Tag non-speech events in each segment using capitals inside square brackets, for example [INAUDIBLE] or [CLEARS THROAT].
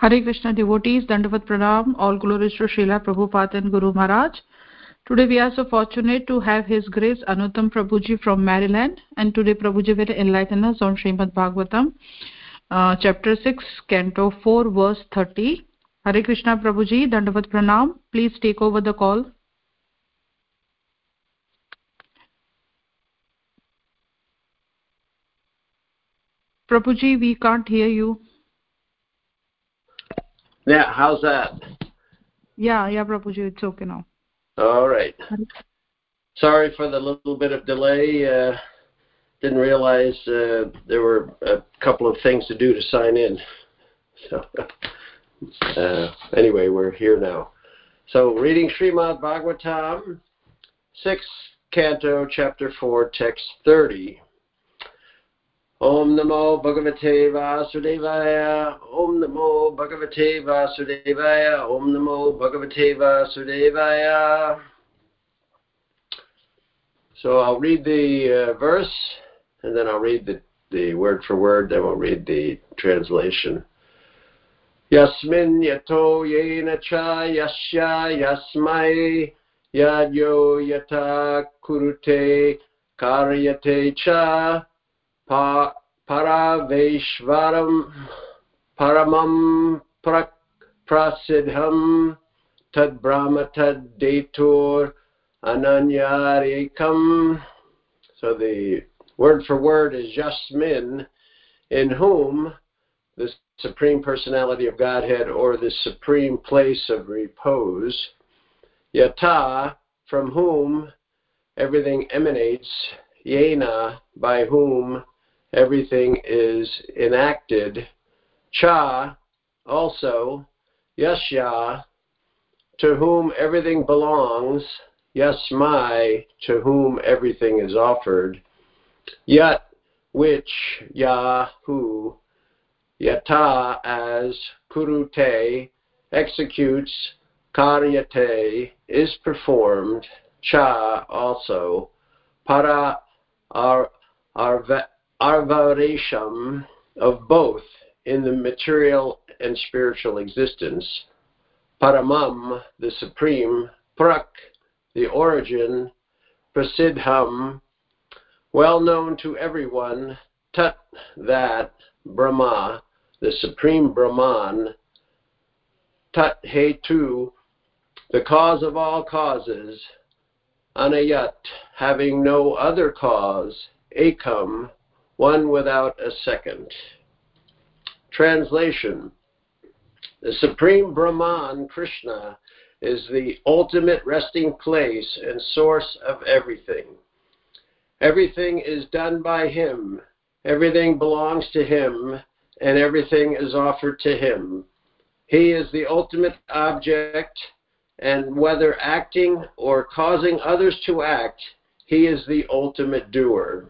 Hare Krishna devotees, Dandavat Pranam, all glories to Srila Prabhupada and Guru Maharaj. Today we are so fortunate to have His Grace Anuttam Prabhuji from Maryland and today Prabhuji will enlighten us on Srimad Bhagavatam, uh, chapter 6, canto 4, verse 30. Hare Krishna Prabhuji, Dandavat Pranam, please take over the call. Prabhuji, we can't hear you. Yeah, how's that? Yeah, yeah, Prabhuji, it's okay now. All right. Sorry for the little bit of delay. Uh, didn't realize uh, there were a couple of things to do to sign in. So, uh, anyway, we're here now. So, reading Srimad Bhagavatam, 6th canto, chapter 4, text 30. Om Namo Bhagavate Vasudevaya. Om Namo Bhagavate Vasudevaya. Om Namo Bhagavate Vasudevaya. So I'll read the uh, verse and then I'll read the, the word for word, then we'll read the translation. Yasmin yato yena cha yasya yasmai yadyo yata kurute karyate cha pa, prak, prasidham tad brahma tad detur ananyarikam. So the word for word is Yasmin, in whom the Supreme Personality of Godhead or the supreme place of repose, Yata, from whom everything emanates, Yena, by whom everything is enacted, Cha, also, Yasya, to whom everything belongs, Yasmai, to whom everything is offered, Yat, which, Yahu, Yata, as, Kurute, executes, Karyate, is performed, Cha, also, Para, ar, arva, arvaresham, of both in the material and spiritual existence, Paramam, the supreme, Prak, the origin, Prasidham, well known to everyone, Tat, that, Brahma, the supreme Brahman, Tat Hetu, the cause of all causes, Anayat, having no other cause, Ekam, one without a second. Translation The Supreme Brahman, Krishna, is the ultimate resting place and source of everything. Everything is done by Him, everything belongs to Him, and everything is offered to Him. He is the ultimate object, and whether acting or causing others to act, He is the ultimate doer.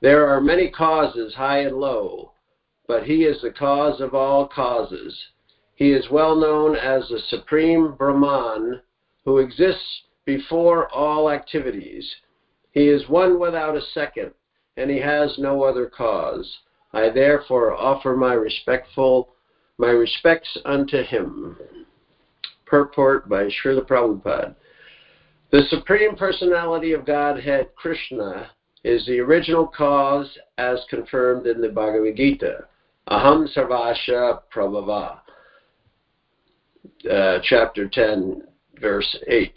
There are many causes, high and low, but He is the cause of all causes. He is well known as the Supreme Brahman who exists before all activities. He is one without a second, and he has no other cause. I therefore offer my respectful my respects unto him. Purport by Srila Prabhupada. The Supreme Personality of Godhead, Krishna, is the original cause as confirmed in the Bhagavad Gita. Aham Sarvasha Prabhava uh, chapter 10, verse 8.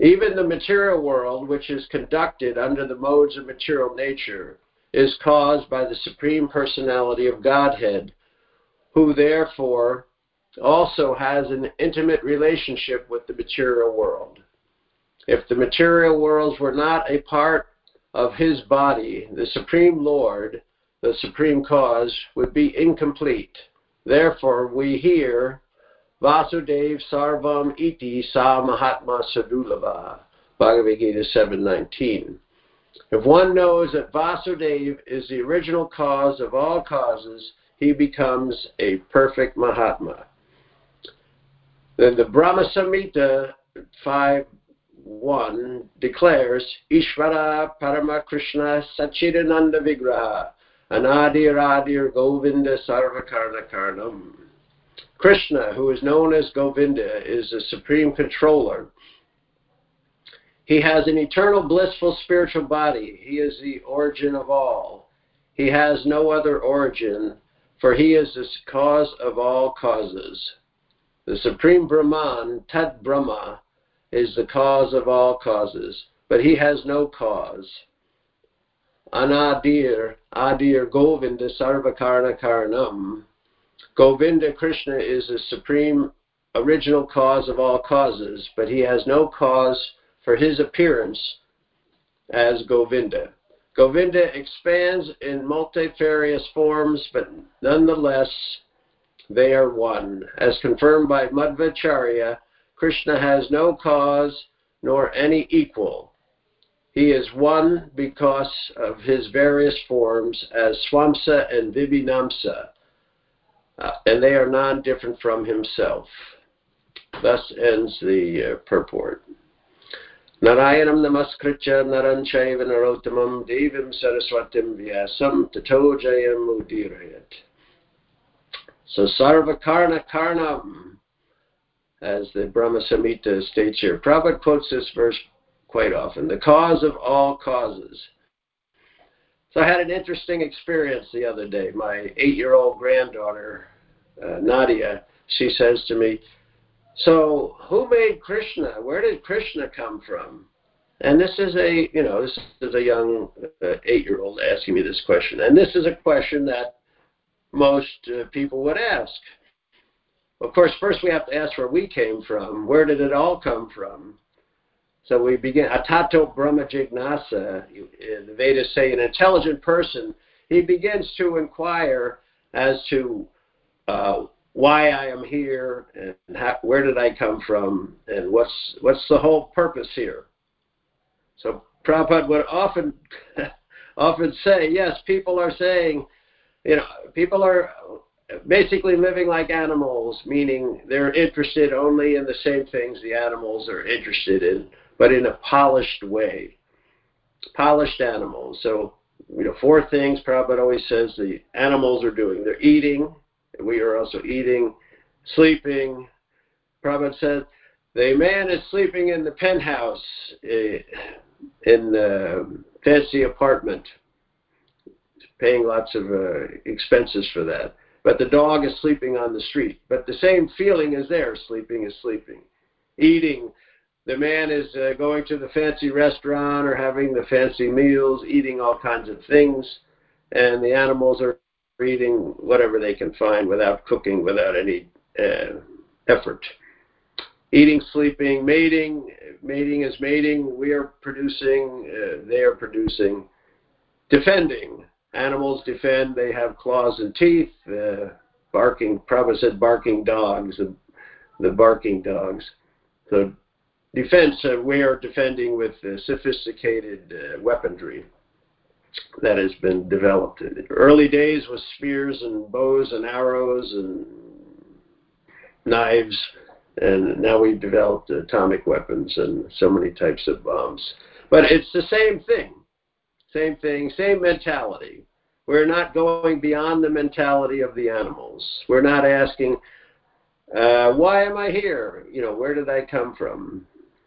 Even the material world, which is conducted under the modes of material nature, is caused by the Supreme Personality of Godhead, who therefore also has an intimate relationship with the material world. If the material worlds were not a part of his body, the Supreme Lord, the Supreme Cause, would be incomplete. Therefore, we hear Vasudev Sarvam Iti Sa Mahatma Sadulava, Bhagavad Gita 7.19. If one knows that Vasudev is the original cause of all causes, he becomes a perfect Mahatma. Then the Brahma Samhita 5.1 declares, Ishvara Parama Krishna Sachidananda Vigraha Anadir Adir Govinda Sarvakarna Karnam. Krishna, who is known as Govinda, is the supreme controller. He has an eternal blissful spiritual body. He is the origin of all. He has no other origin, for he is the cause of all causes. The supreme Brahman, Tad Brahma, is the cause of all causes, but he has no cause. Anadir, Adir Govinda Sarvakarna Karanam. Govinda Krishna is the supreme original cause of all causes, but he has no cause for his appearance as Govinda. Govinda expands in multifarious forms, but nonetheless they are one. As confirmed by Madhvacharya, Krishna has no cause nor any equal. He is one because of his various forms as Swamsa and Vibhinamsa, uh, and they are non different from himself. Thus ends the uh, purport. Narayanam namaskritya naranchaiva narottamam devim saraswatim vyasam tato jayam udirayat. So sarvakarna karnam, as the Brahma Samhita states here. Prabhupada quotes this verse quite often. The cause of all causes. So I had an interesting experience the other day. My eight-year-old granddaughter, uh, Nadia, she says to me, "So who made Krishna? Where did Krishna come from?" And this is a, you know, this is a young uh, eight-year-old asking me this question, and this is a question that most uh, people would ask. Of course, first we have to ask where we came from. Where did it all come from? So we begin, Atato Brahma Jignasa, the Vedas say an intelligent person, he begins to inquire as to uh, why I am here and how, where did I come from and what's, what's the whole purpose here. So Prabhupada would often, [LAUGHS] often say, yes, people are saying, you know, people are basically living like animals, meaning they're interested only in the same things the animals are interested in but in a polished way. Polished animals. So, you know, four things Prabhupada always says the animals are doing. They're eating, we are also eating, sleeping. Prabhupada said, the man is sleeping in the penthouse uh, in the fancy apartment, paying lots of uh, expenses for that. But the dog is sleeping on the street. But the same feeling is there. Sleeping is sleeping. Eating, the man is uh, going to the fancy restaurant or having the fancy meals, eating all kinds of things, and the animals are eating whatever they can find without cooking, without any uh, effort. Eating, sleeping, mating. Mating is mating. We are producing. Uh, they are producing. Defending. Animals defend. They have claws and teeth. Uh, barking. Prabhupada said barking dogs. The, the barking dogs. So defense, uh, we are defending with uh, sophisticated uh, weaponry that has been developed. In early days with spears and bows and arrows and knives, and now we've developed atomic weapons and so many types of bombs. But it's the same thing, same thing, same mentality. We're not going beyond the mentality of the animals. We're not asking, uh, why am I here? You know, where did I come from?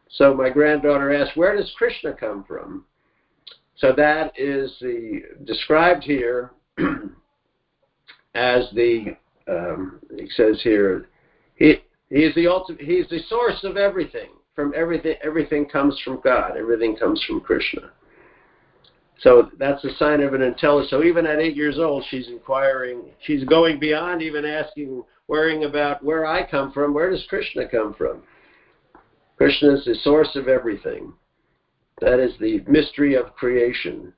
So my granddaughter asked, where does Krishna come from? So that is the described here [CLEARS THROAT] as the um, it says here he he is the ultimate he is the source of everything. From everything everything comes from God. Everything comes from Krishna. So that's a sign of an intelligence. So even at eight years old, she's inquiring. She's going beyond even asking, worrying about where I come from. Where does Krishna come from? Krishna is the source of everything. That is the mystery of creation.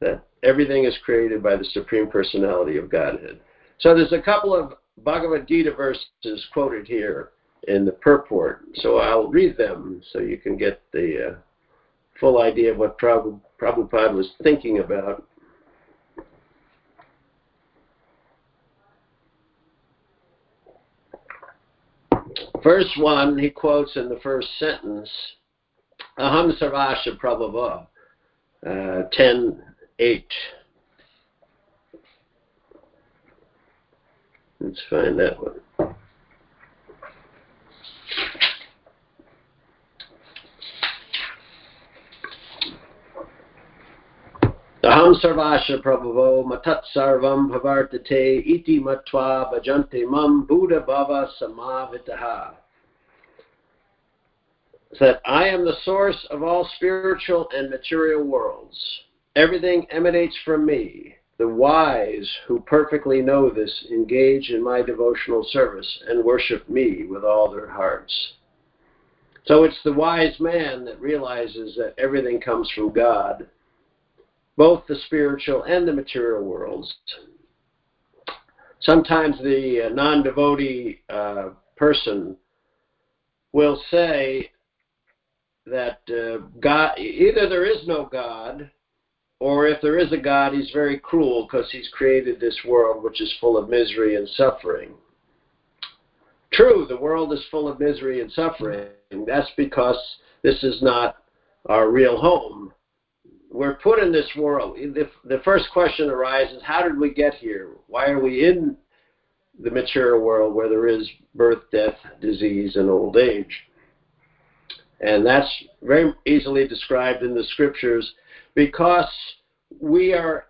That everything is created by the Supreme Personality of Godhead. So there's a couple of Bhagavad Gita verses quoted here in the purport. So I'll read them so you can get the uh, full idea of what Prabhupada was thinking about. Verse 1, he quotes in the first sentence, Aham Sarvasha Prabhava, uh, 10 8. Let's find that one. Matat sarvam bhavartate iti matva bhajante mam buddha bhava samavitaha. That I am the source of all spiritual and material worlds. Everything emanates from me. The wise who perfectly know this engage in my devotional service and worship me with all their hearts. So it's the wise man that realizes that everything comes from God both the spiritual and the material worlds. Sometimes the uh, non devotee uh, person will say that uh, God, either there is no God, or if there is a God, he's very cruel because he's created this world which is full of misery and suffering. True, the world is full of misery and suffering. That's because this is not our real home we're put in this world. The, the first question arises how did we get here? Why are we in the material world where there is birth, death, disease, and old age? And that's very easily described in the scriptures because we are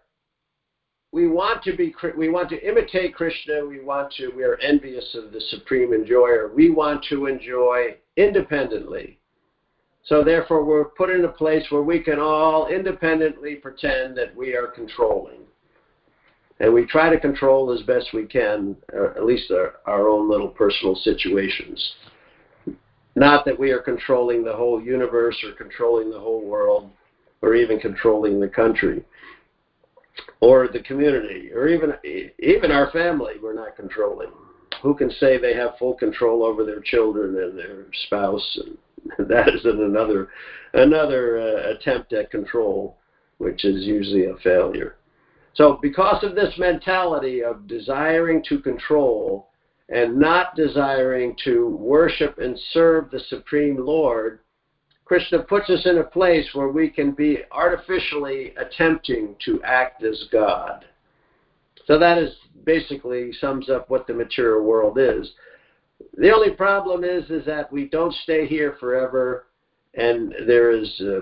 we want to be we want to imitate krishna we want to we are envious of the supreme enjoyer we want to enjoy independently so therefore, we're put in a place where we can all independently pretend that we are controlling. And we try to control as best we can, uh, at least our, our own little personal situations. Not that we are controlling the whole universe or controlling the whole world or even controlling the country or the community or even even our family we're not controlling who can say they have full control over their children and their spouse and [LAUGHS] that is another another uh, attempt at control, which is usually a failure. So, because of this mentality of desiring to control and not desiring to worship and serve the Supreme Lord, Krishna puts us in a place where we can be artificially attempting to act as God. So that is basically sums up what the material world is. The only problem is is that we don't stay here forever, and there is uh,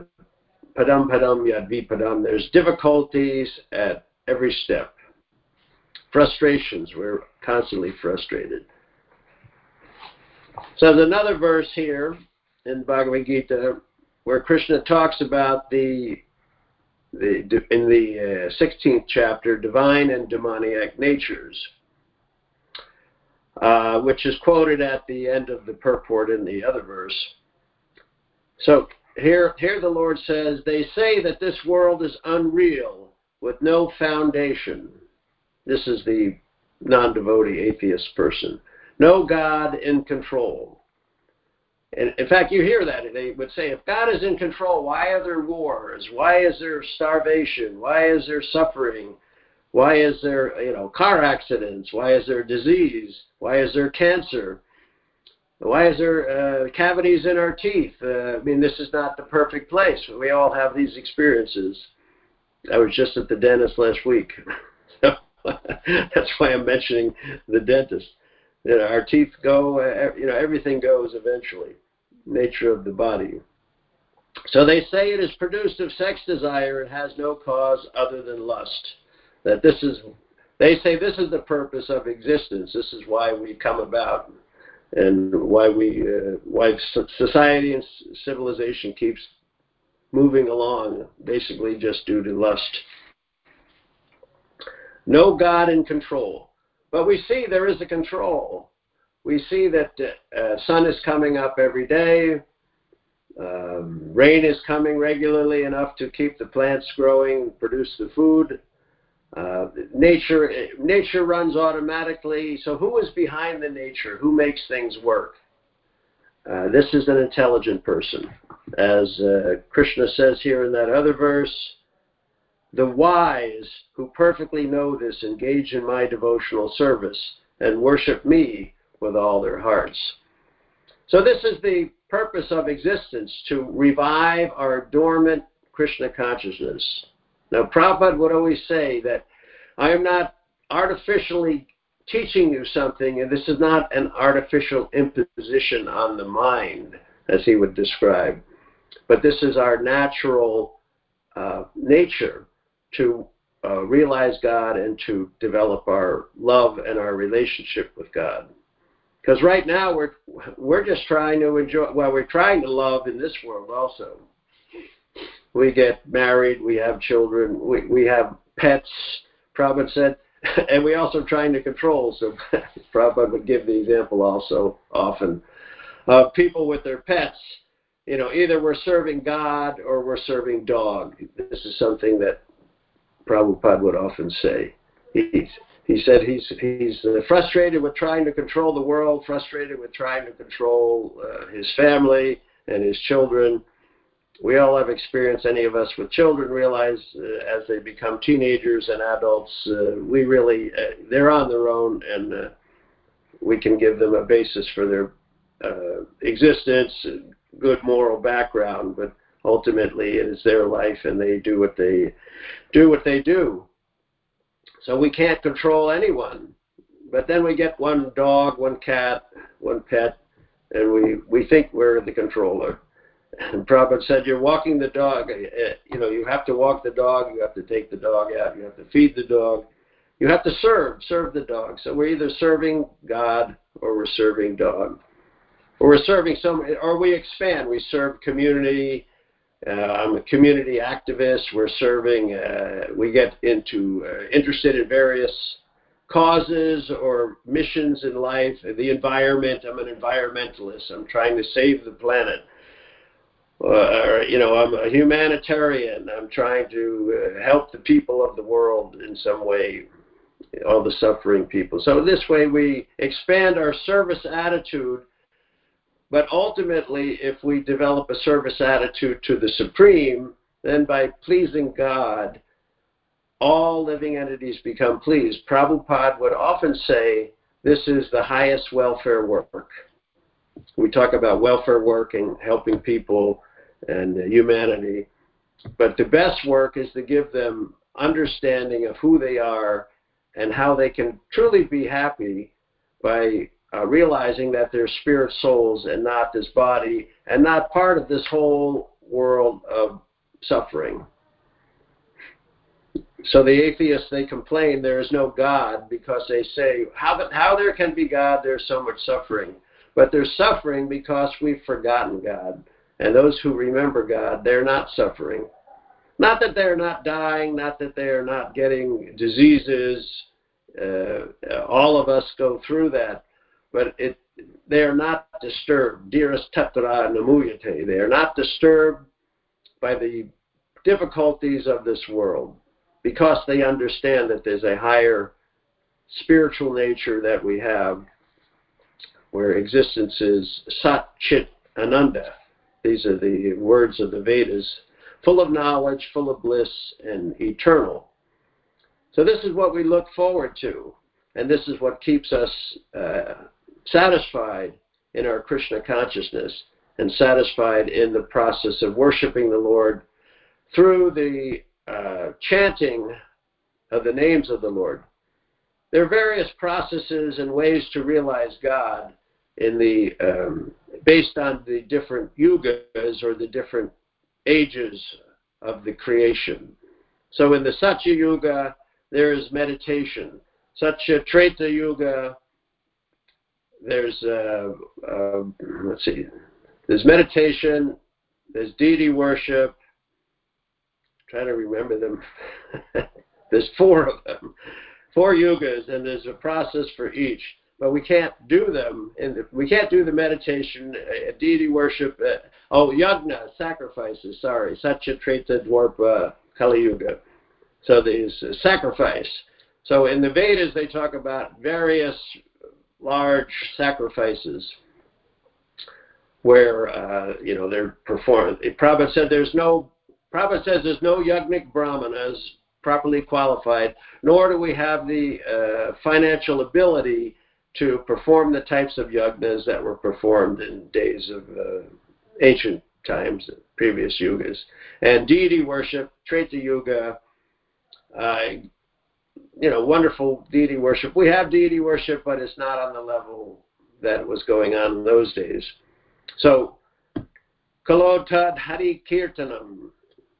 padam padam yadvi padam. There's difficulties at every step, frustrations. We're constantly frustrated. So there's another verse here in Bhagavad Gita where Krishna talks about the the in the uh, 16th chapter divine and demoniac natures uh, which is quoted at the end of the purport in the other verse. So here, here the Lord says, They say that this world is unreal with no foundation. This is the non devotee atheist person. No God in control. And in fact, you hear that. They would say, if God is in control, why are there wars? Why is there starvation? Why is there suffering? Why is there, you know, car accidents? Why is there disease? Why is there cancer? Why is there uh, cavities in our teeth? Uh, I mean, this is not the perfect place. We all have these experiences. I was just at the dentist last week. [LAUGHS] so [LAUGHS] that's why I'm mentioning the dentist. You know, our teeth go, uh, you know, everything goes eventually. Nature of the body. So they say it is produced of sex desire and has no cause other than lust that this is they say this is the purpose of existence. This is why we come about, and why we uh, why society and civilization keeps moving along, basically just due to lust. No God in control, but we see there is a control. We see that uh, uh, sun is coming up every day. Um, rain is coming regularly enough to keep the plants growing, produce the food uh, nature nature runs automatically. So who is behind the nature? Who makes things work? Uh, this is an intelligent person, as uh, Krishna says here in that other verse. The wise who perfectly know this engage in my devotional service and worship me with all their hearts. So this is the purpose of existence to revive our dormant Krishna consciousness. Now, Prabhupada would always say that I am not artificially teaching you something, and this is not an artificial imposition on the mind, as he would describe, but this is our natural uh, nature. to uh, realize God and to develop our love and our relationship with God. Because right now we're we're just trying to enjoy. Well, we're trying to love in this world also. We get married, we have children, we we have pets. Prabhupada said, [LAUGHS] and we also trying to control. So [LAUGHS] Prabhupada would give the example also often of people with their pets. You know, either we're serving God or we're serving dog. This is something that Prabhupada would often say. He's, he said he's he's uh, frustrated with trying to control the world, frustrated with trying to control uh, his family and his children. We all have experience. Any of us with children realize uh, as they become teenagers and adults, uh, we really uh, they're on their own, and uh, we can give them a basis for their existence, good moral background, but ultimately it is their life, and they do what they do what they do. So we can't control anyone. But then we get one dog, one cat, one pet, and we, we think we're the controller. And Prabhupada said, You're walking the dog. Eh, eh, you know, you have to walk the dog, you have to take the dog out, you have to feed the dog, you have to serve, serve the dog. So we're either serving God or we're serving dog. Or we're serving some, or we expand. We serve community, uh, I'm a community activist. We're serving, uh, we get into uh, interested in various causes or missions in life, the environment. I'm an environmentalist. I'm trying to save the planet. Uh, or, you know, I'm a humanitarian. I'm trying to uh, help the people of the world in some way, all the suffering people. So this way we expand our service attitude but ultimately, if we develop a service attitude to the Supreme, then by pleasing God, all living entities become pleased. Prabhupada would often say, This is the highest welfare work. We talk about welfare work and helping people and humanity. But the best work is to give them understanding of who they are and how they can truly be happy by uh, realizing that they're spirit souls and not this body and not part of this whole world of suffering. So the atheists they complain there is no God because they say how how there can be God there's so much suffering. But they're suffering because we've forgotten God. And those who remember God, they're not suffering. Not that they're not dying, not that they're not getting diseases. Uh, all of us go through that but it, they are not disturbed. Dhiras tatra na muhyati. They are not disturbed by the difficulties of this world because they understand that there's a higher spiritual nature that we have where existence is sat chit ananda. These are the words of the Vedas, full of knowledge, full of bliss, and eternal. So, this is what we look forward to, and this is what keeps us uh, satisfied in our Krishna consciousness and satisfied in the process of worshiping the Lord through the uh, chanting of the names of the Lord. There are various processes and ways to realize God in the um, based on the different yugas or the different ages of the creation. So in the Satya Yuga, there is meditation. Satya Treta Yuga, there's uh, uh, let's see, there's meditation, there's deity worship. I'm trying to remember them. [LAUGHS] there's four of them, four yugas, and there's a process for each. But we can't do them, and we can't do the meditation, uh, deity worship. Uh, oh, yagna, sacrifices. Sorry, Satya Treta Dwapara Kali Yuga. So there's sacrifice. So in the Vedas, they talk about various large sacrifices where uh, you know they're performed. Prabhupada said there's no Prabhupada says there's no yagnik brahmanas properly qualified, nor do we have the uh, financial ability to perform the types of yagnas that were performed in days of uh, ancient times, previous yugas. And deity worship, Treta Yuga, uh, you know, wonderful deity worship. We have deity worship, but it's not on the level that was going on in those days. So, Kalotad Hari Kirtanam,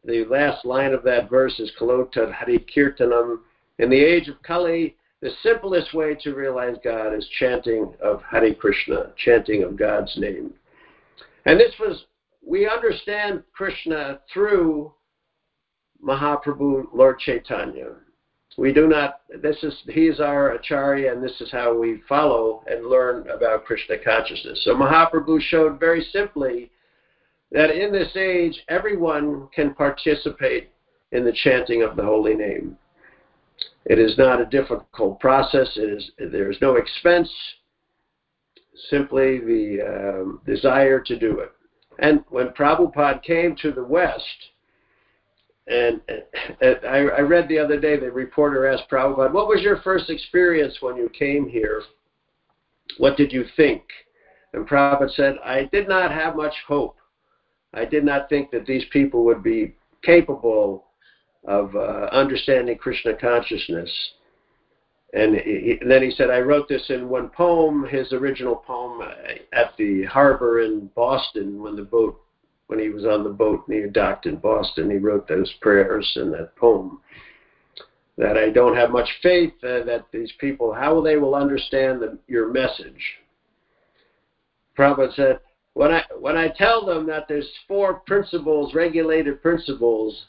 the last line of that verse is Kalota Hari Kirtanam. In the age of Kali, the simplest way to realize God is chanting of Hare Krishna, chanting of God's name. And this was, we understand Krishna through Mahaprabhu, Lord Chaitanya. We do not, this is, he is our Acharya, and this is how we follow and learn about Krishna consciousness. So Mahaprabhu showed very simply that in this age, everyone can participate in the chanting of the holy name. It is not a difficult process. It is, there is no expense, simply the um, desire to do it. And when Prabhupada came to the West, and, and I, I, read the other day, the reporter asked Prabhupada, What was your first experience when you came here? What did you think? And Prabhupada said, I did not have much hope. I did not think that these people would be capable of uh, understanding Krishna consciousness. And, he, and, then he said, I wrote this in one poem, his original poem uh, at the harbor in Boston when the boat, when he was on the boat he docked in Boston. He wrote those prayers in that poem. That I don't have much faith uh, that these people, how they will understand the, your message. Prabhupada said, when I when I tell them that there's four principles, regulated principles,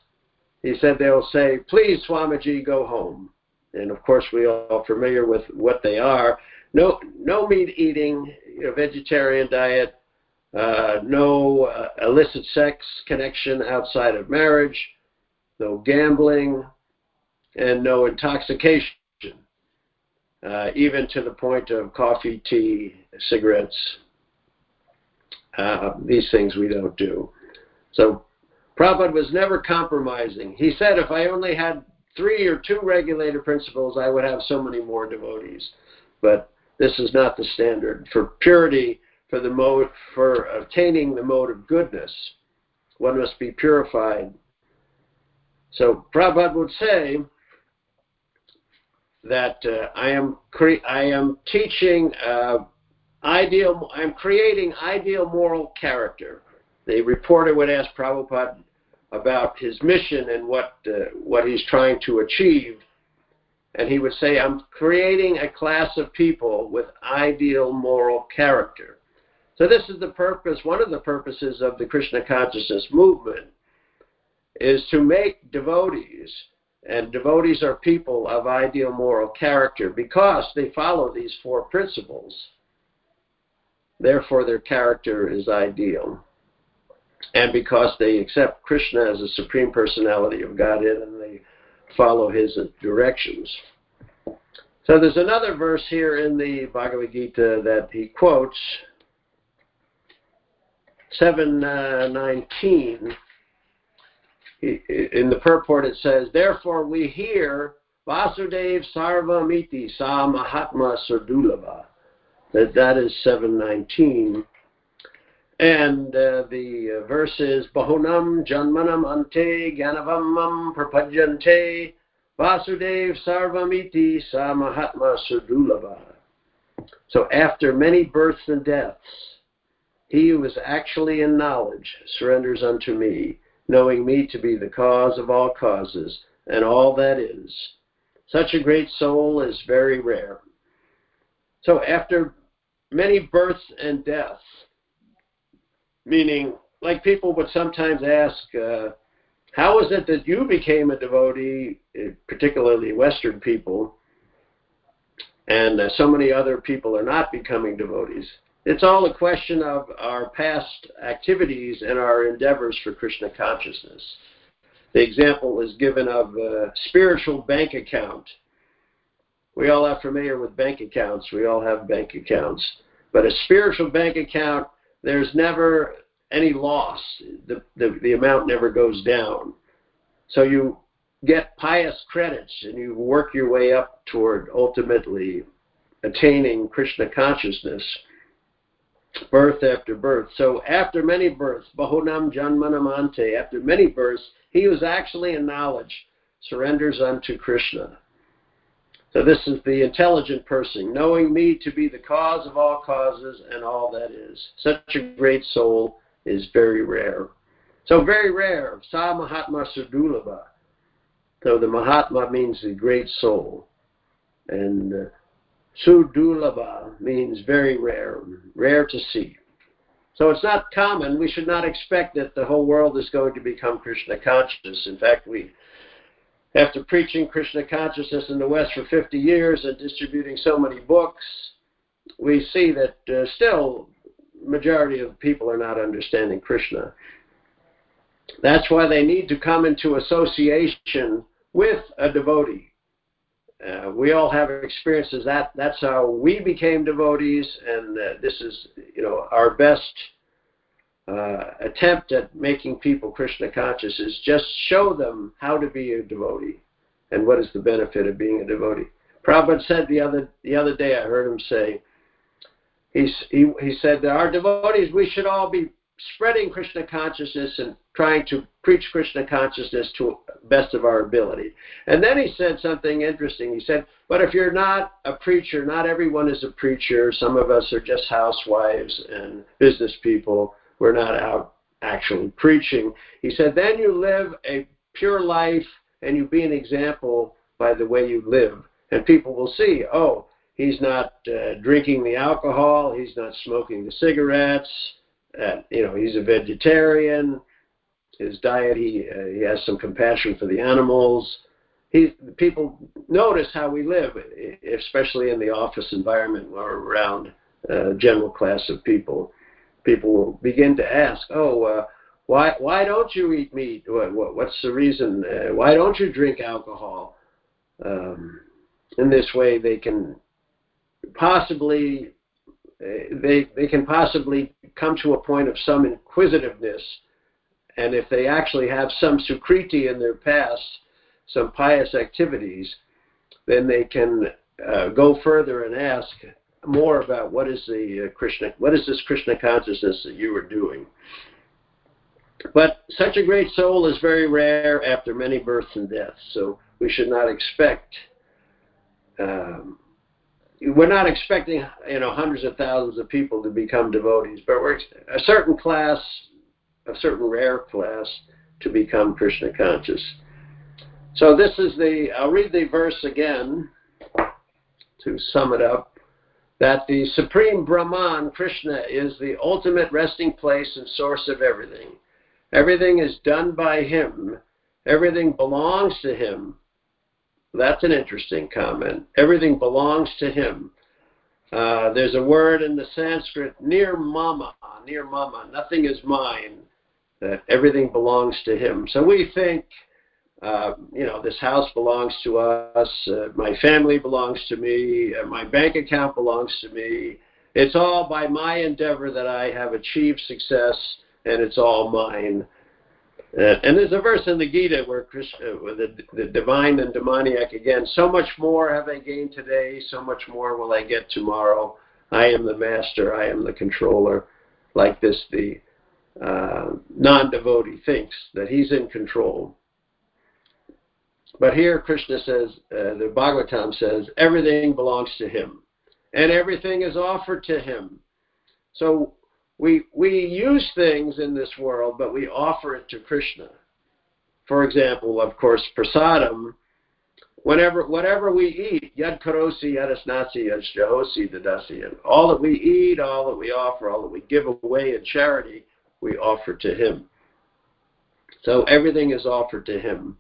he said they'll say, "Please, Swamiji, go home." And of course, we are all familiar with what they are: no no meat eating, you know, vegetarian diet, uh, no uh, illicit sex connection outside of marriage, no gambling, and no intoxication, uh, even to the point of coffee, tea, cigarettes. Uh, these things we don't do. So Prabhupada was never compromising. He said, if I only had three or two regulated principles, I would have so many more devotees. But this is not the standard. For purity, for the mode, for obtaining the mode of goodness, one must be purified. So Prabhupada would say that uh, I am cre- I am teaching uh, ideal. I'm creating ideal moral character. The reporter would ask Prabhupada about his mission and what uh, what he's trying to achieve, and he would say, "I'm creating a class of people with ideal moral character." So this is the purpose. One of the purposes of the Krishna consciousness movement is to make devotees, and devotees are people of ideal moral character because they follow these four principles. Therefore, their character is ideal and because they accept Krishna as a supreme personality of Godhead and they follow his directions. So there's another verse here in the Bhagavad Gita that he quotes, 719. Uh, in the purport it says, Therefore we hear Vasudev Sarvamiti Sa Mahatma Surdulava. That, that is 719. And uh, the uh, verse is Bahunam Janmanam Ante Ganavamam Prapajante Vasudev Sarvamiti Sa Mahatma Surdulava. So after many births and deaths, he who is actually in knowledge surrenders unto me, knowing me to be the cause of all causes and all that is. Such a great soul is very rare. So after many births and deaths, meaning like people would sometimes ask, uh, how is it that you became a devotee, eh, particularly Western people, and uh, so many other people are not becoming devotees? It's all a question of our past activities and our endeavors for Krishna consciousness. The example is given of a spiritual bank account. We all are familiar with bank accounts. We all have bank accounts. But a spiritual bank account there's never any loss. The, the, the amount never goes down. So you get pious credits and you work your way up toward ultimately attaining Krishna consciousness birth after birth. So after many births, Bahunam Janmanamante, after many births, he was actually in knowledge, surrenders unto Krishna. So this is the intelligent person, knowing me to be the cause of all causes and all that is. Such a great soul is very rare. So very rare. Sa Mahatma Sudulaba. So the Mahatma means the great soul. And uh, Sudulaba means very rare, rare to see. So it's not common. We should not expect that the whole world is going to become Krishna conscious. In fact, we, after preaching Krishna consciousness in the West for 50 years and distributing so many books, we see that uh, still majority of people are not understanding Krishna. That's why they need to come into association with a devotee. Uh, we all have experiences that that's how we became devotees, and uh, this is you know our best uh, attempt at making people Krishna conscious is just show them how to be a devotee and what is the benefit of being a devotee. Prabhupada said the other the other day I heard him say he he, he said that our devotees we should all be spreading Krishna consciousness and trying to preach Krishna consciousness to best of our ability. And then he said something interesting. He said, "But if you're not a preacher, not everyone is a preacher. Some of us are just housewives and business people. We're not out actually preaching." He said, "Then you live a pure life and you be an example by the way you live, and people will see, oh." He's not uh, drinking the alcohol. He's not smoking the cigarettes uh, you know, he's a vegetarian. His diet, he uh, he has some compassion for the animals. He people notice how we live, especially in the office environment or around a uh, general class of people. People will begin to ask, "Oh, uh, why why don't you eat meat? What, what what's the reason? Uh, why don't you drink alcohol?" Um, in this way, they can possibly they they can possibly come to a point of some inquisitiveness, and if they actually have some sukriti in their past, some pious activities, then they can uh, go further and ask more about what is the uh, Krishna, what is this Krishna consciousness that you are doing. But such a great soul is very rare after many births and deaths, so we should not expect um, we're not expecting you know hundreds of thousands of people to become devotees, but we're a certain class, a certain rare class, to become Krishna conscious. So this is the. I'll read the verse again to sum it up. That the supreme Brahman, Krishna, is the ultimate resting place and source of everything. Everything is done by him. Everything belongs to him. That's an interesting comment. Everything belongs to him. Uh, there's a word in the Sanskrit, nirmama, near mama. Nothing is mine. That everything belongs to him. So we think, uh, you know, this house belongs to us. Uh, my family belongs to me. Uh, my bank account belongs to me. It's all by my endeavor that I have achieved success, and it's all mine. And there's a verse in the Gita where Krishna, uh, the, the divine and demoniac again, so much more have I gained today, so much more will I get tomorrow. I am the master, I am the controller. Like this, the uh, non devotee thinks that he's in control. But here Krishna says, uh, the Bhagavatam says, everything belongs to him, and everything is offered to him. So we we use things in this world, but we offer it to Krishna. For example, of course, prasadam. Whenever whatever we eat, yad karosi yadasnasi yajjahosi dadasi, and all that we eat, all that we offer, all that we give away in charity, we offer to Him. So everything is offered to Him.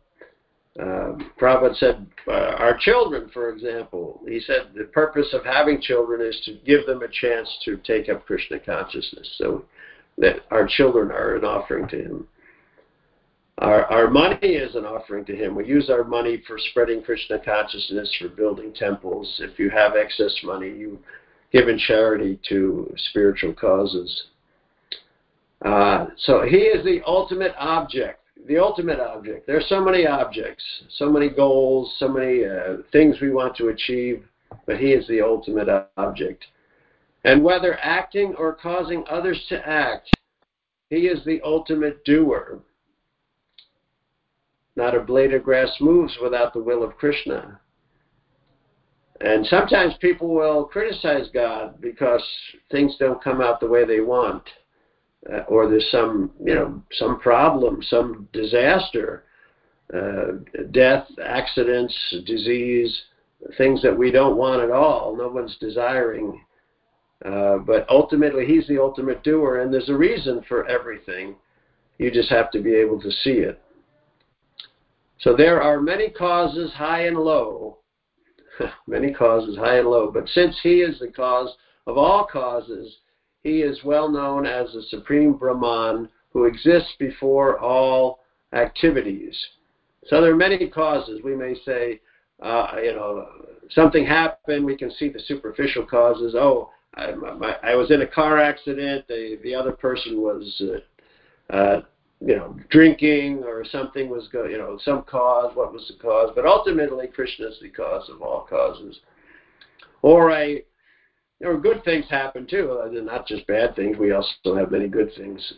Um, Prabhupada said, uh, our children, for example, he said the purpose of having children is to give them a chance to take up Krishna consciousness. So that our children are an offering to him. Our, our money is an offering to him. We use our money for spreading Krishna consciousness, for building temples. If you have excess money, you give in charity to spiritual causes. Uh, so he is the ultimate object the ultimate object. There are so many objects, so many goals, so many uh, things we want to achieve, but He is the ultimate object. And whether acting or causing others to act, He is the ultimate doer. Not a blade of grass moves without the will of Krishna. And sometimes people will criticize God because things don't come out the way they want. Uh, or there's some you know some problem, some disaster, uh, death, accidents, disease, things that we don't want at all. No one's desiring. Uh, but ultimately, he's the ultimate doer, and there's a reason for everything. You just have to be able to see it. So there are many causes, high and low. [LAUGHS] many causes, high and low. But since he is the cause of all causes, he is well known as the Supreme Brahman who exists before all activities. So there are many causes. We may say, uh, you know, something happened. We can see the superficial causes. Oh, I, my, I was in a car accident. The the other person was, uh, uh, you know, drinking or something was go. You know, some cause. What was the cause? But ultimately, Krishna is the cause of all causes. Or I there were good things happen too, not just bad things. We also have many good things.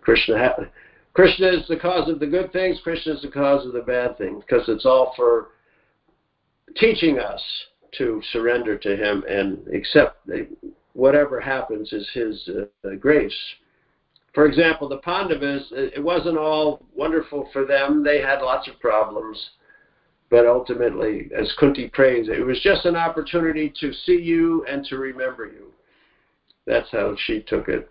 Krishna, ha- Krishna is the cause of the good things. Krishna is the cause of the bad things because it's all for teaching us to surrender to Him and accept whatever happens is His uh, grace. For example, the Pandavas, it wasn't all wonderful for them. They had lots of problems. But ultimately, as Kunti prays, it was just an opportunity to see you and to remember you. That's how she took it.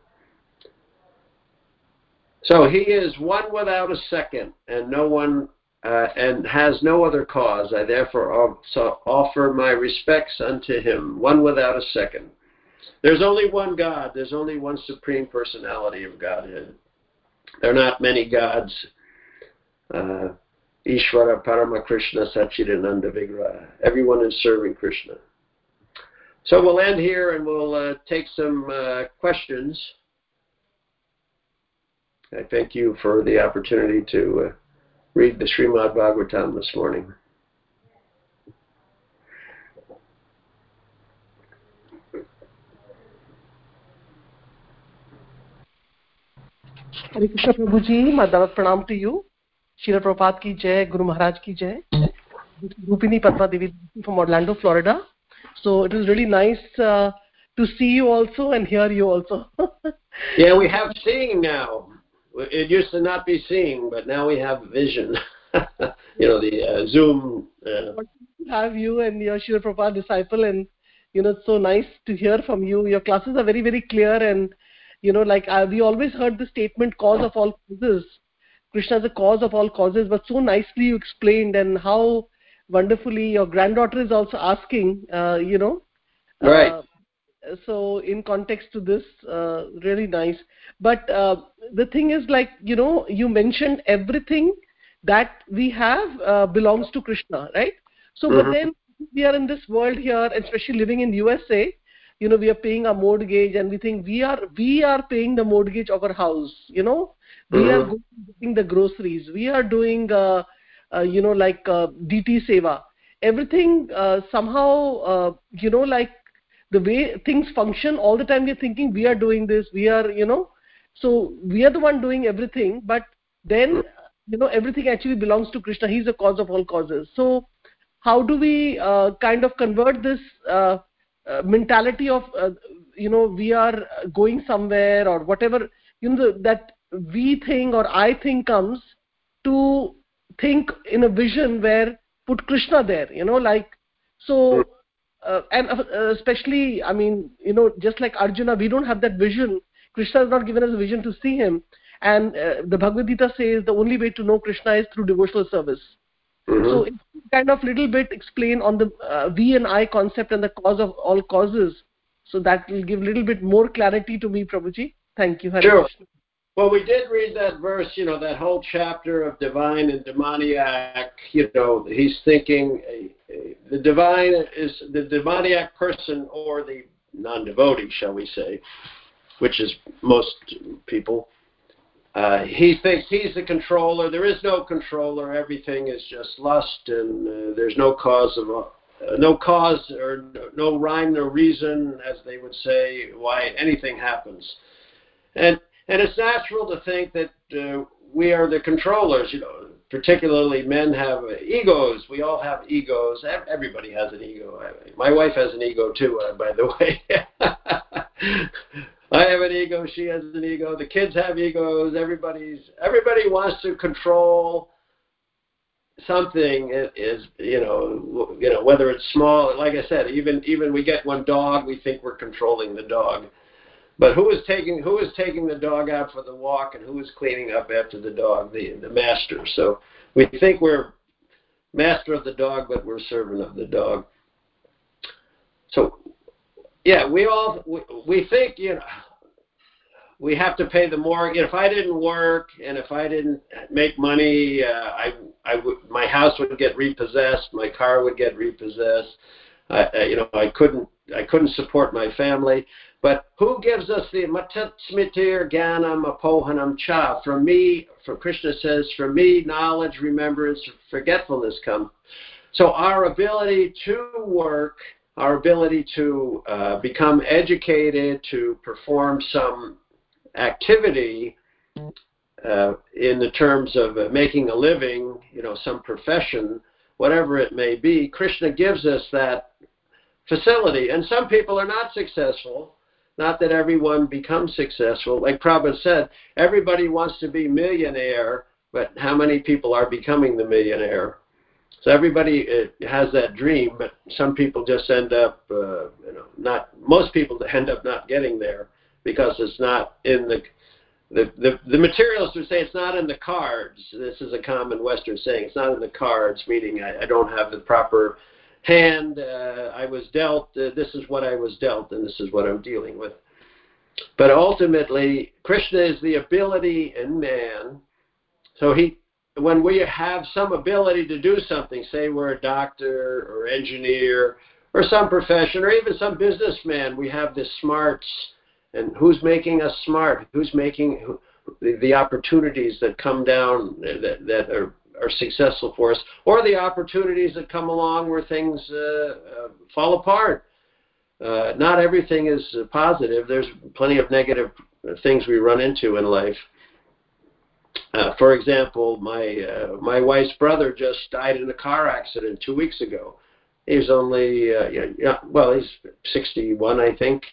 So he is one without a second, and no one uh, and has no other cause. I therefore offer my respects unto him, one without a second. There's only one God. There's only one supreme personality of Godhead. There are not many gods. Uh, Ishvara Parama Krishna Satchidananda Vigraha. Everyone is serving Krishna. So we'll end here and we'll uh, take some uh, questions. I thank you for the opportunity to uh, read the Srimad Bhagavatam this morning. Hare Krishna Prabhuji, my pranam to you. Srila Prabhupada ki jai, Guru Maharaj ki jai. Rupini Padma Devi from Orlando, Florida. So it was really nice uh, to see you also and hear you also. [LAUGHS] yeah, we have seeing now. It used to not be seeing, but now we have vision. [LAUGHS] you know, the uh, Zoom. Uh... Have you and your Srila Prabhupada disciple, and you know, it's so nice to hear from you. Your classes are very, very clear, and you know, like uh, we always heard the statement "cause of all causes." Krishna is the cause of all causes, but so nicely you explained and how wonderfully your granddaughter is also asking, uh, you know. Right. Uh, so in context to this, uh, really nice. But uh, the thing is like, you know, you mentioned everything that we have uh, belongs to Krishna, right? So, mm-hmm. but then we are in this world here, especially living in USA, you know, we are paying our mortgage and we think we are, we are paying the mortgage of our house, you know? We are mm-hmm. getting the groceries. We are doing uh, uh, you know like uh, dt seva. Everything uh, somehow uh, you know like the way things function all the time we're thinking we are doing this we are you know? So we are the one doing everything but then you know everything actually belongs to krishna. He's the cause of all causes. So how do we uh, kind of convert this uh, uh, mentality of uh, you know we are going somewhere or whatever you know that we think or I think comes to think in a vision where put Krishna there, you know, like so. Uh, and uh, especially, I mean, you know, just like Arjuna, we don't have that vision. Krishna has not given us a vision to see him. And uh, the Bhagavad Gita says the only way to know Krishna is through devotional service. Mm-hmm. So, kind of little bit explain on the uh, we and I concept and the cause of all causes. So that will give a little bit more clarity to me, Prabhuji. Thank you. Hare sure. Krishna. Well, we did read that verse, you know, that whole chapter of divine and demoniac. You know, he's thinking uh, the divine is the demoniac person or the non devotee, shall we say, which is most people. Uh, he thinks he's the controller. There is no controller. Everything is just lust, and uh, there's no cause of uh, no cause or no rhyme, no reason, as they would say, why anything happens. And and it's natural to think that uh, we are the controllers. You know, particularly men have egos. We all have egos. Everybody has an ego. My wife has an ego too, uh, by the way. [LAUGHS] I have an ego, she has an ego, the kids have egos, everybody's everybody wants to control something is you know you know whether it's small like I said even even we get one dog we think we're controlling the dog. But who is taking who is taking the dog out for the walk and who is cleaning up after the dog the the master? So we think we're master of the dog but we're servant of the dog. So yeah, we all we, we think you know we have to pay the mortgage. If I didn't work and if I didn't make money, uh, I I would my house would get repossessed, my car would get repossessed. I, I, you know, I couldn't I couldn't support my family. But who gives us the mattah smritir jnanam apohanam cha? From me, for Krishna says, from me, knowledge, remembrance, forgetfulness come. So our ability to work our ability to uh, become educated, to perform some activity uh, in the terms of uh, making a living, you know, some profession, whatever it may be, Krishna gives us that facility. And some people are not successful. Not that everyone becomes successful. Like Prabhupada said, everybody wants to be millionaire, but how many people are becoming the millionaire? So everybody uh, has that dream, but some people just end up, uh, you know, not. Most people [LAUGHS] end up not getting there because it's not in the the, the, the materialists would say it's not in the cards. This is a common Western saying. It's not in the cards, meaning I, I don't have the proper hand. Uh, I was dealt. Uh, this is what I was dealt, and this is what I'm dealing with. But ultimately, Krishna is the ability in man. So he when we have some ability to do something, say we're a doctor or engineer or some profession or even some businessman, we have this smarts. And who's making us smart? Who's making the, the opportunities that come down that, that are, are successful for us, or the opportunities that come along where things uh, uh, fall apart? Uh, not everything is positive. There's plenty of negative things we run into in life. Uh, for example, my uh, my wife's brother just died in a car accident two weeks ago. He's only uh, yeah, well, he's 61, I think,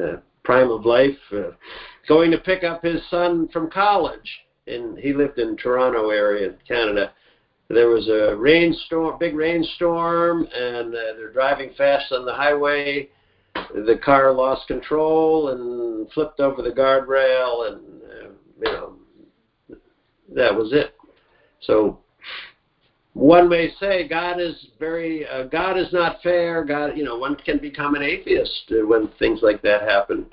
uh, prime of life, uh, going to pick up his son from college, and he lived in Toronto area in Canada. There was a rainstorm, big rainstorm, and uh, they're driving fast on the highway. The car lost control and flipped over the guardrail, and uh, you know that was it. So one may say God is very uh, God is not fair. God, you know, one can become an atheist when things like that happen,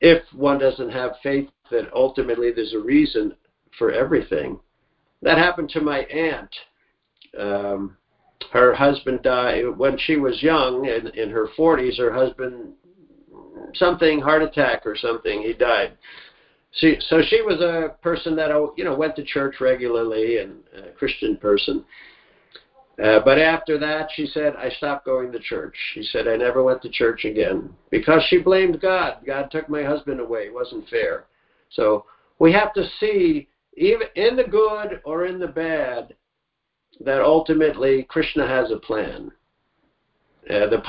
if one doesn't have faith that ultimately there's a reason for everything. That happened to my aunt. Um, her husband died when she was young, in, in her 40s. Her husband, something heart attack or something, he died she so she was a person that you know went to church regularly and a Christian person. Uh, but after that, she said, I stopped going to church. She said, I never went to church again because she blamed God. God took my husband away. It wasn't fair. So we have to see, even in the good or in the bad, that ultimately Krishna has a plan. Uh, the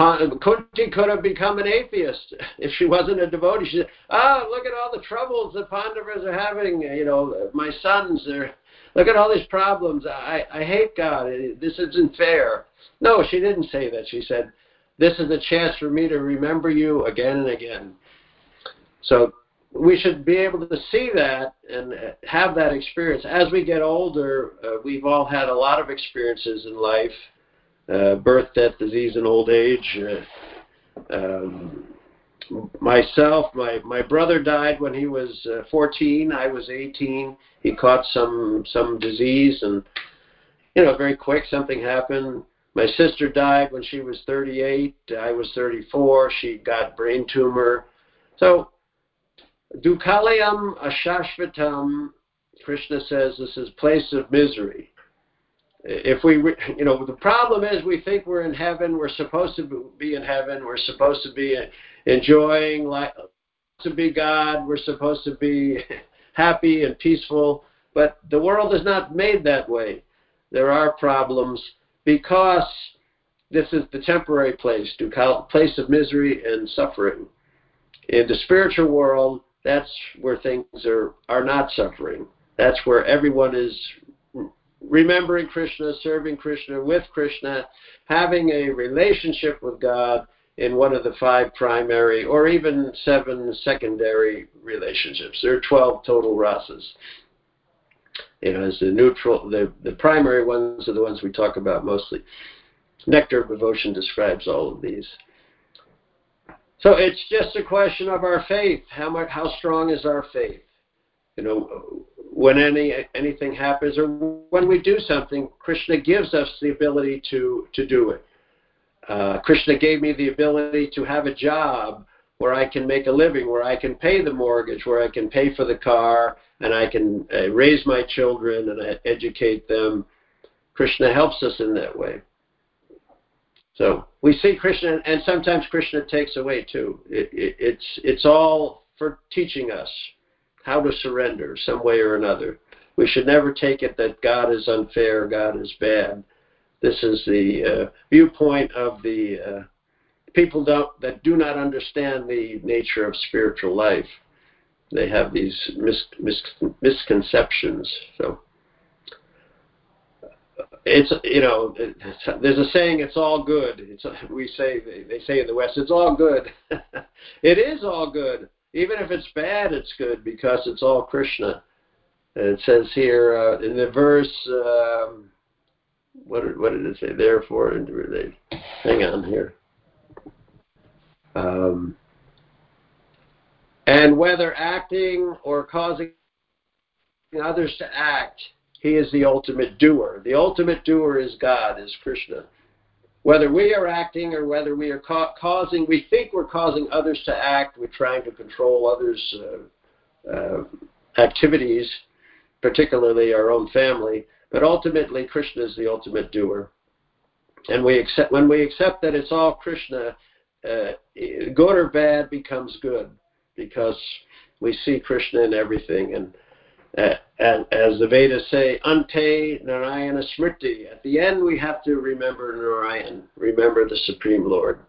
Kunti could have become an atheist [LAUGHS] if she wasn't a devotee. She said, "Ah, look at all the troubles the Pandavas are having. You know, my sons are. Look at all these problems. I, I hate God. This isn't fair." No, she didn't say that. She said, "This is a chance for me to remember you again and again." So we should be able to see that and have that experience. As we get older, uh, we've all had a lot of experiences in life uh, birth, death, disease, and old age. Uh, um, myself, my my brother died when he was uh, 14. I was 18. He caught some some disease, and you know, very quick something happened. My sister died when she was 38. I was 34. She got brain tumor. So, dukalayam ashashvatam. Krishna says this is place of misery if we you know the problem is we think we're in heaven we're supposed to be in heaven we're supposed to be enjoying life to be god we're supposed to be happy and peaceful but the world is not made that way there are problems because this is the temporary place to place of misery and suffering in the spiritual world, that's where things are, are not suffering. That's where everyone is remembering Krishna, serving Krishna, with Krishna, having a relationship with God in one of the five primary or even seven secondary relationships. There are 12 total rasas. You know, the neutral, the, the primary ones are the ones we talk about mostly. Nectar of Devotion describes all of these. So it's just a question of our faith. How much, how strong is our faith? You know, when any anything happens or when we do something, Krishna gives us the ability to to do it. Uh, Krishna gave me the ability to have a job where I can make a living, where I can pay the mortgage, where I can pay for the car, and I can uh, raise my children and uh, educate them. Krishna helps us in that way. So we see Krishna, and sometimes Krishna takes away too. It, it, it's it's all for teaching us how to surrender some way or another. We should never take it that God is unfair, God is bad. This is the uh, viewpoint of the uh, people that do not understand the nature of spiritual life. They have these mis, mis, misconceptions. So it's you know it's, there's a saying it's all good it's we say they say in the west it's all good [LAUGHS] it is all good even if it's bad it's good because it's all krishna and it says here uh, in the verse um, what did, what did it say therefore they hang on here um, and whether acting or causing others to act he is the ultimate doer. The ultimate doer is God, is Krishna. Whether we are acting or whether we are ca- causing, we think we're causing others to act, we're trying to control others' uh, uh, activities, particularly our own family. But ultimately, Krishna is the ultimate doer. And we accept, when we accept that it's all Krishna, uh, good or bad becomes good because we see Krishna in everything. And as, as the Vedas say, Ante Narayana Smriti. At the end, we have to remember Narayan, remember the Supreme Lord.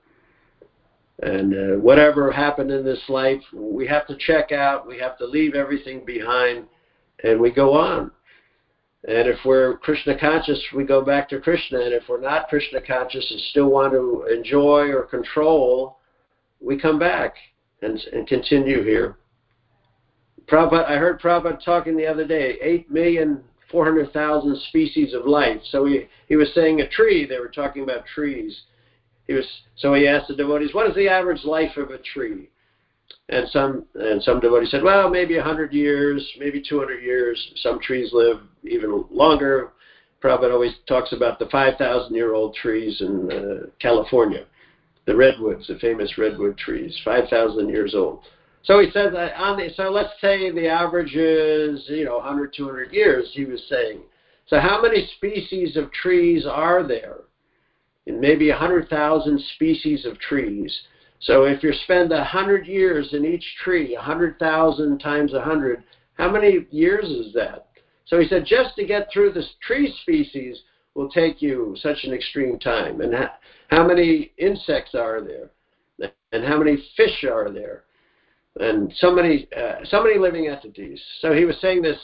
And uh, whatever happened in this life, we have to check out, we have to leave everything behind, and we go on. And if we're Krishna conscious, we go back to Krishna. And if we're not Krishna conscious and still want to enjoy or control, we come back and, and continue here. Prabhupada, I heard Prabhupada talking the other day, 8 million 400,000 species of life. So he, he was saying a tree, they were talking about trees. He was so he asked the devotees, what is the average life of a tree? And some and some devotees said, well, maybe 100 years, maybe 200 years. Some trees live even longer. Prabhupada always talks about the 5,000 year old trees in uh, California, the redwoods, the famous redwood trees, 5,000 years old. So he says that on the, so let's say the average is, you know, 100, 200 years, he was saying. So how many species of trees are there? And maybe 100,000 species of trees. So if you spend 100 years in each tree, 100,000 times 100, how many years is that? So he said just to get through this tree species will take you such an extreme time. And how many insects are there? And how many fish are there? And so many uh, so many living entities. So he was saying this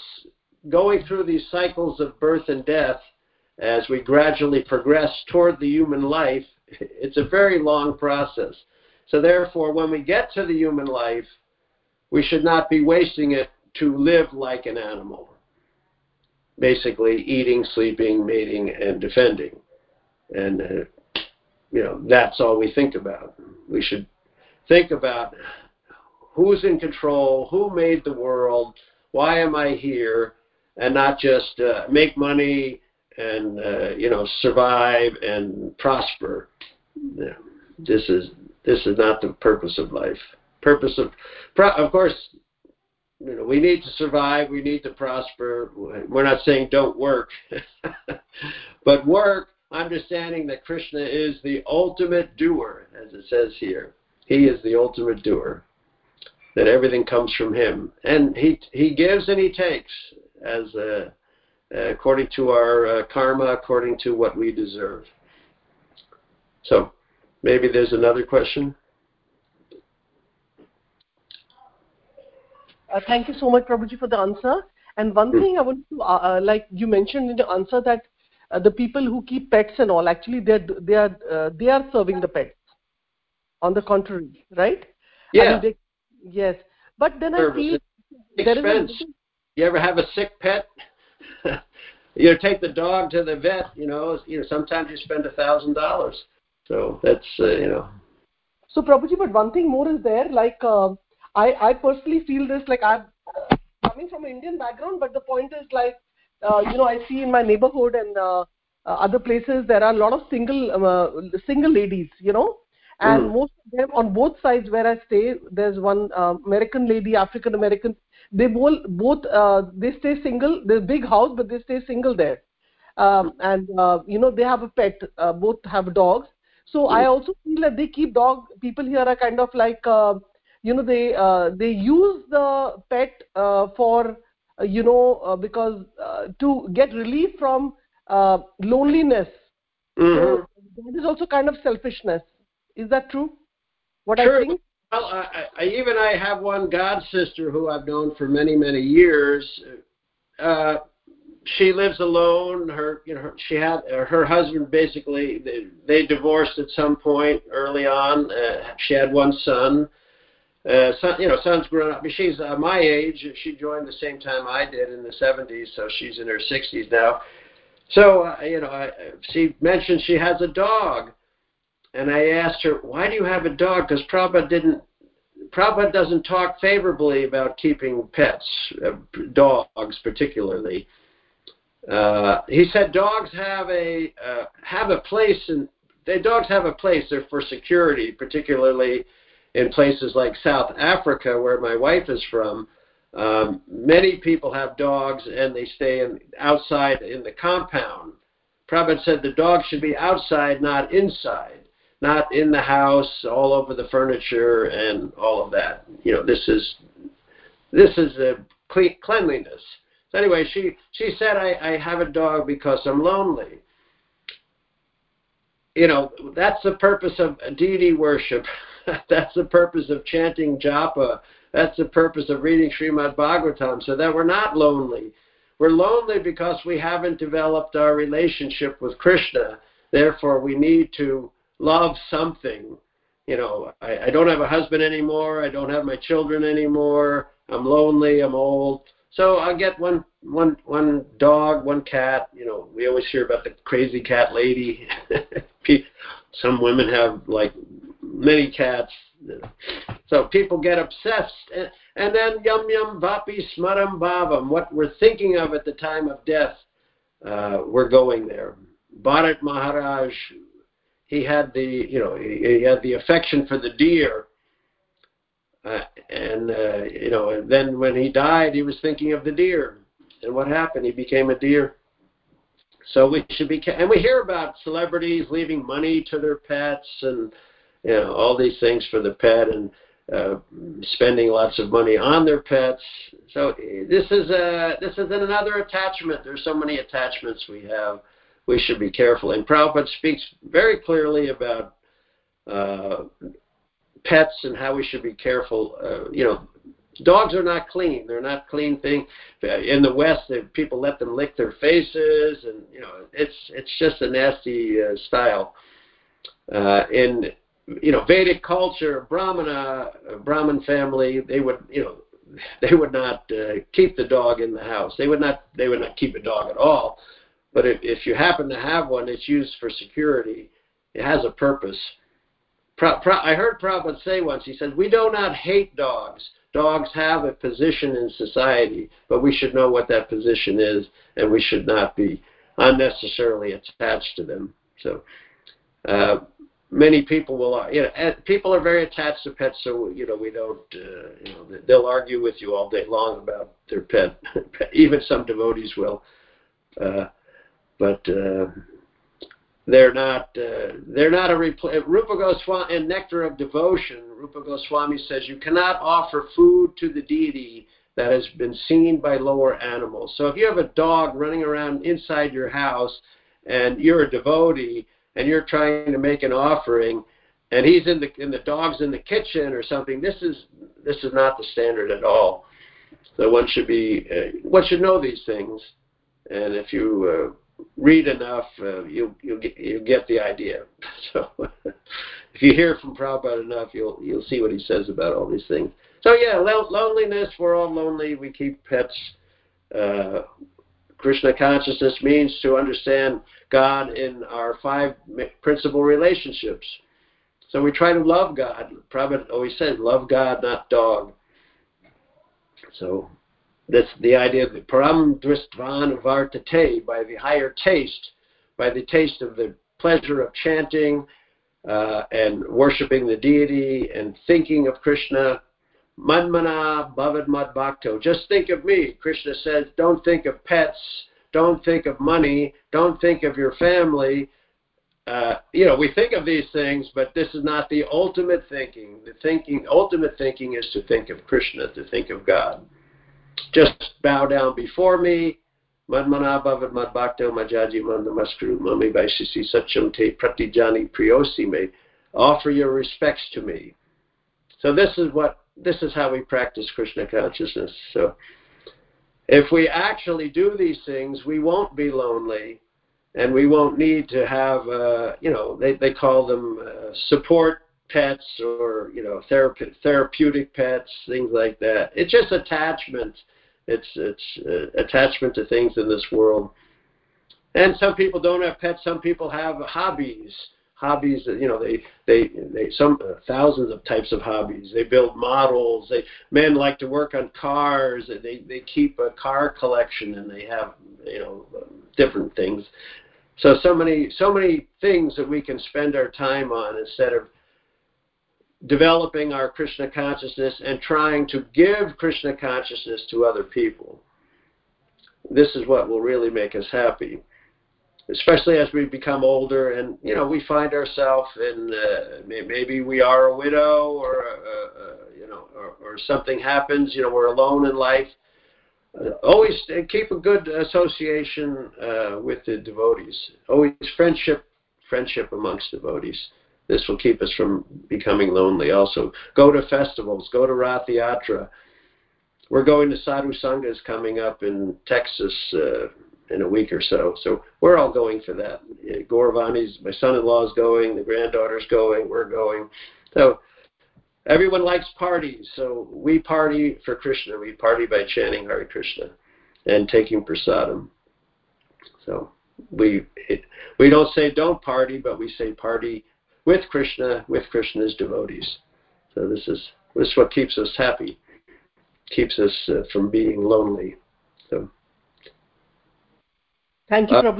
going through these cycles of birth and death as we gradually progress toward the human life. [LAUGHS] It's a very long process. So therefore, when we get to the human life, we should not be wasting it to live like an animal. Basically, eating, sleeping, mating, and defending. And, uh, you know, that's all we think about. We should think about who's in control, who made the world, why am I here, and not just uh, make money and uh, you know survive and prosper. Yeah. This is this is not the purpose of life. Purpose of, of course, you know we need to survive, we need to prosper. We're not saying don't work, [LAUGHS] but work understanding that Krishna is the ultimate doer, as it says here. He is the ultimate doer that everything comes from him and he he gives and he takes as uh, according to our uh, karma according to what we deserve so maybe there's another question Uh, thank you so much, Prabhuji, for the answer. And one hmm. thing I want to, uh, uh, like you mentioned in the answer, that uh, the people who keep pets and all, actually, they are they are uh, they are serving the pets. On the contrary, right? Yeah. I mean, they, yes, but then I feel there expense. is. A, you ever have a sick pet? [LAUGHS] you know take the dog to the vet. You know, you know. Sometimes you spend a thousand dollars. So that's uh, you know. So Prabhuji, but one thing more is there. Like uh, I, I personally feel this. Like I'm coming from an Indian background, but the point is like uh, you know I see in my neighborhood and uh, uh, other places there are a lot of single uh, single ladies. You know, and mm. most of them on both sides where I stay, there's one uh, American lady, African American. They both both uh, they stay single. There's a big house, but they stay single there. Um, and uh, you know they have a pet. Uh, both have dogs. So mm. I also feel that they keep dog. People here are kind of like uh, you know they uh, they use the pet uh, for uh, you know uh, because uh, to get relief from uh, loneliness. Mm-hmm. So that is also kind of selfishness. Is that true? What sure. I think? Well, I, I, even I have one god sister who I've known for many many years. Uh, she lives alone. Her you know her, she had uh, her husband basically they, they divorced at some point early on. Uh, she had one son. Uh, son, you know, son's grown up. She's uh, my age. She joined the same time I did in the 70s, so she's in her 60s now. So, uh, you know, I, she mentioned she has a dog and I asked her, "Why do you have a dog?" Because Prabhupada didn't. Prabhupada doesn't talk favorably about keeping pets, uh, dogs particularly. Uh, he said dogs have a uh, have a place, and they dogs have a place. They're for security, particularly in places like South Africa, where my wife is from. Um, many people have dogs, and they stay in, outside in the compound. Prabhupada said the dog should be outside, not inside not in the house, all over the furniture, and all of that. You know, this is this is a clean, cleanliness. So anyway, she she said, I, I have a dog because I'm lonely. You know, that's the purpose of deity worship. [LAUGHS] that's the purpose of chanting japa. That's the purpose of reading Srimad Bhagavatam, so that we're not lonely. We're lonely because we haven't developed our relationship with Krishna. Therefore, we need to love something. You know, I, I don't have a husband anymore. I don't have my children anymore. I'm lonely. I'm old. So I'll get one, one, one dog, one cat. You know, we always hear about the crazy cat lady. [LAUGHS] Some women have like many cats. So people get obsessed. And, and then yam yam vapi smaran bhavam, what we're thinking of at the time of death, uh, we're going there. Bharat Maharaj he had the you know he, he had the affection for the deer. Uh, and uh, you know and then when he died he was thinking of the deer. And what happened? He became a deer. So we should be and we hear about celebrities leaving money to their pets and you know all these things for the pet and uh, spending lots of money on their pets. So this is a this is another attachment. There's so many attachments we have we should be careful. And Prabhupada speaks very clearly about uh, pets and how we should be careful. Uh, you know, dogs are not clean. They're not clean thing. In the West, people let them lick their faces, and you know, it's it's just a nasty uh, style. Uh, in you know Vedic culture, Brahmana, Brahmin family, they would you know they would not uh, keep the dog in the house. They would not they would not keep a dog at all. But if, if you happen to have one, it's used for security. It has a purpose. Pro, pro, I heard Prabhupada say once, he said, We do not hate dogs. Dogs have a position in society, but we should know what that position is, and we should not be unnecessarily attached to them. So, uh, many people will, you know, people are very attached to pets, so you know we don't, uh, you know, they'll argue with you all day long about their pet. [LAUGHS] Even some devotees will. Uh, but uh, they're not uh, they're not a Rupa Goswami in Nectar of Devotion. Rupa Goswami says you cannot offer food to the deity that has been seen by lower animals. So if you have a dog running around inside your house and you're a devotee and you're trying to make an offering and he's in the and the dog's in the kitchen or something, this is this is not the standard at all. So one should be, uh, one should know these things, and if you uh, read enough, uh, you you get you get the idea. [LAUGHS] So [LAUGHS] if you hear from Prabhupada enough, you'll you'll see what he says about all these things. So yeah, loneliness. We're all lonely. We keep pets. Uh, Krishna consciousness means to understand God in our five principal relationships. So we try to love God. Prabhupada always said, love God, not dog. So that's the idea of the param drishtva nivartate, by the higher taste, by the taste of the pleasure of chanting uh, and worshiping the deity and thinking of Krishna. Madmana bhavad madbhakto. Just think of me. Krishna says, don't think of pets, don't think of money, don't think of your family, uh, you know, we think of these things, but this is not the ultimate thinking. The thinking, ultimate thinking, is to think of Krishna, to think of God. Just bow down before me. Madmana bhavad madbhakto majaji mandamaskru mami vaishisi te pratijani priyosi me. Offer your respects to me. So this is what this is how we practice Krishna consciousness. So if we actually do these things, we won't be lonely and we won't need to have, uh, you know, they, they call them uh, support pets or, you know, therape- therapeutic pets, things like that. It's just attachment. It's, it's uh, attachment to things in this world. And some people don't have pets. Some people have hobbies. Hobbies, you know, they they they some uh, thousands of types of hobbies. They build models. They men like to work on cars. They they keep a car collection and they have you know different things. So so many so many things that we can spend our time on instead of developing our Krishna consciousness and trying to give Krishna consciousness to other people. This is what will really make us happy, especially as we become older and you know we find ourselves in uh, maybe we are a widow or uh, uh, you know or, or something happens. You know we're alone in life uh, always keep a good association uh, with the devotees. Always friendship, friendship amongst devotees. This will keep us from becoming lonely. Also, go to festivals. Go to Rath Yatra. We're going to Sadhu Sanghas coming up in Texas uh, in a week or so. So we're all going for that. Gauravani's, my son-in-law is going. The granddaughter's going. We're going. So Everyone likes parties, so we party for Krishna. We party by chanting Hare Krishna and taking prasadam. So we it, we don't say don't party, but we say party with Krishna, with Krishna's devotees. So this is this is what keeps us happy, keeps us uh, from being lonely. So. Thank you, uh, Prabhuji.